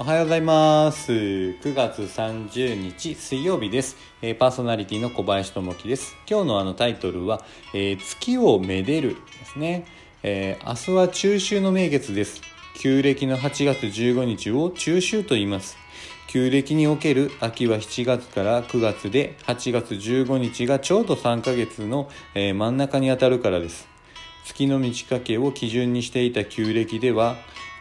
おはようございます。9月30日水曜日です。パーソナリティの小林智樹です。今日のあのタイトルは、えー月をめでるですね。えー明日は中秋の名月です。旧暦の8月15日を中秋と言います。旧暦における秋は7月から9月で8月15日がちょうど3ヶ月の、真ん中にあたるからです。月の満ち欠けを基準にしていた旧暦では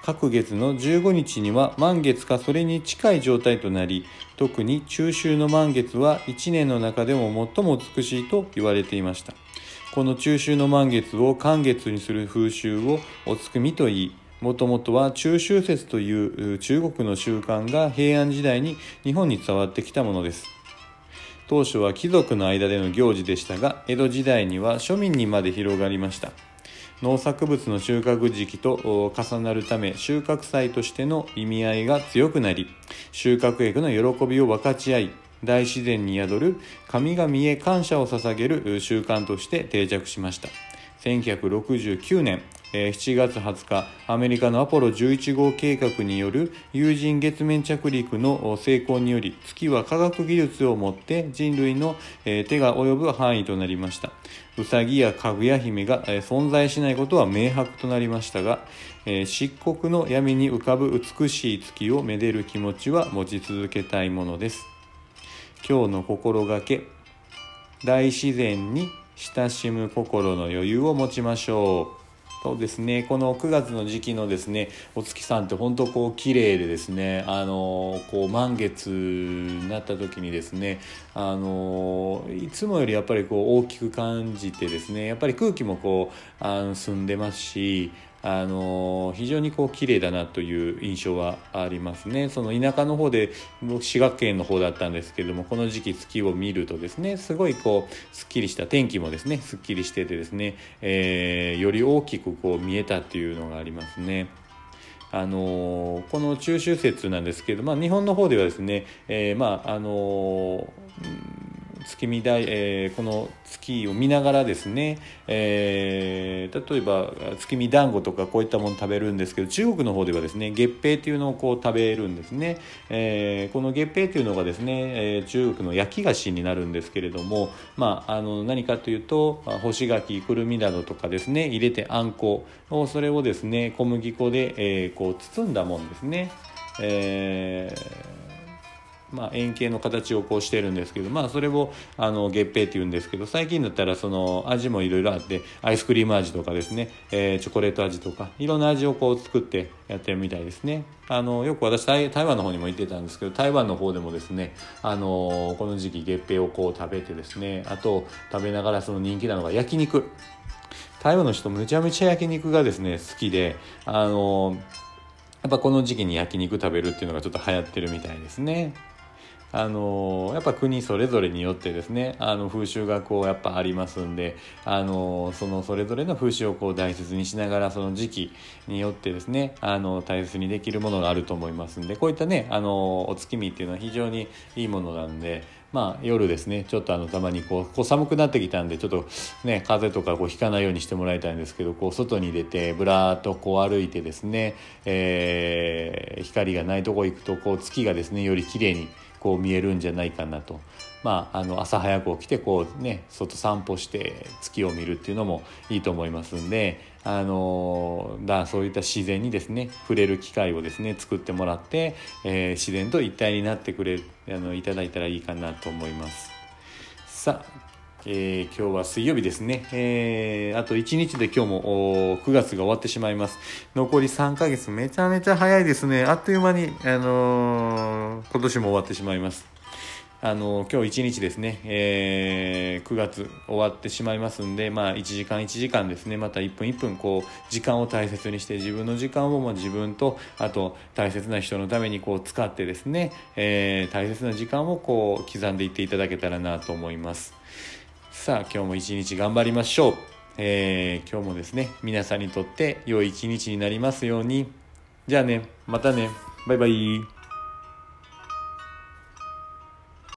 各月の15日には満月かそれに近い状態となり特に中秋の満月は1年の中でも最も美しいと言われていました。この中秋の満月を寒月にする風習をお月見と言いもともとは中秋節というう中国の習慣が平安時代に日本に伝わってきたものです。当初は貴族の間での行事でしたが江戸時代には庶民にまで広がりました。農作物の収穫時期と重なるため収穫祭としての意味合いが強くなり収穫への喜びを分かち合い大自然に宿る神々へ感謝を捧げる習慣として定着しました。1969年7月20日アメリカのアポロ11号計画による有人月面着陸の成功により月は科学技術をもって人類の手が及ぶ範囲となりました。ウサギやかぐや姫が存在しないことは明白となりましたが、漆黒の闇に浮かぶ美しい月をめでる気持ちは持ち続けたいものです。今日の心がけ大自然に親しむ心の余裕を持ちましょう。そうですね。この9月の時期のですねお月さんって本当こう綺麗でですねあのこう満月になった時にですねあのいつもよりやっぱりこう大きく感じてですねやっぱり空気もこうあの澄んでますしあの非常にこう綺麗だなという印象はありますねその田舎の方で僕滋賀県の方だったんですけどもこの時期月を見るとですねすごいこうすっきりした天気もですねすっきりしててですね、えーより大きくこう見えたっていうのがありますね。あのこの中秋節なんですけど、まあ、日本の方ではですね、えーまああのうん月見大、えーこの月を見ながらですね、えー例えば月見団子とかこういったもの食べるんですけど中国の方ではですね月餅っていうのをこう食べるんですね、えーこの月餅っていうのがですね、え中国の焼き菓子になるんですけれども、まあ、あの何かというと干し柿くるみなどとかですね入れてあんこをそれをですね小麦粉で、えこう包んだもんですね、えーまあ、円形の形をこうしてるんですけど、まあ、それをあの月餅っていうんですけど最近だったらその味もいろいろあってアイスクリーム味とかですね、えーチョコレート味とかいろんな味をこう作ってやってるみたいですねあのよく私台台湾の方にも行ってたんですけど台湾の方でもですねあのこの時期月餅をこう食べてですねあと食べながらその人気なのが焼肉台湾の人めちゃめちゃ焼肉がですね好きであのやっぱこの時期に焼肉食べるっていうのがちょっと流行ってるみたいですね。あのやっぱ国それぞれによってですねあの風習がこうやっぱありますんであのそのそれぞれの風習をこう大切にしながらその時期によってですねあの大切にできるものがあると思いますんでこういったねあのお月見っていうのは非常にいいものなんでまあ夜ですねちょっとあのたまにこうこう寒くなってきたんでちょっとね風邪とかこうひかないようにしてもらいたいんですけどこう外に出てぶらーっとこう歩いてですね、えー光がないとこ行くとこう月がですねより綺麗にこう見えるんじゃないかなと。まあ、あの朝早く起きてこうね外散歩して月を見るっていうのもいいと思いますんであのだそういった自然にですね触れる機会をですね作ってもらって、えー自然と一体になってくれあのいただいたらいいかなと思います。さあえー今日は水曜日ですね、えーあと1日で今日も9月が終わってしまいます。残り3ヶ月めちゃめちゃ早いですね。あっという間に、あのー今年も終わってしまいます。あの今日一日ですね、えー9月終わってしまいますんで、まあ、1時間1時間ですね。また1分1分こう時間を大切にして自分の時間をまあ自分とあと大切な人のためにこう使ってですね、えー大切な時間をこう刻んでいっていただけたらなと思います。さあ今日も一日頑張りましょう、えー今日もですね皆さんにとって良い一日になりますように。じゃあねまたね。バイバイ。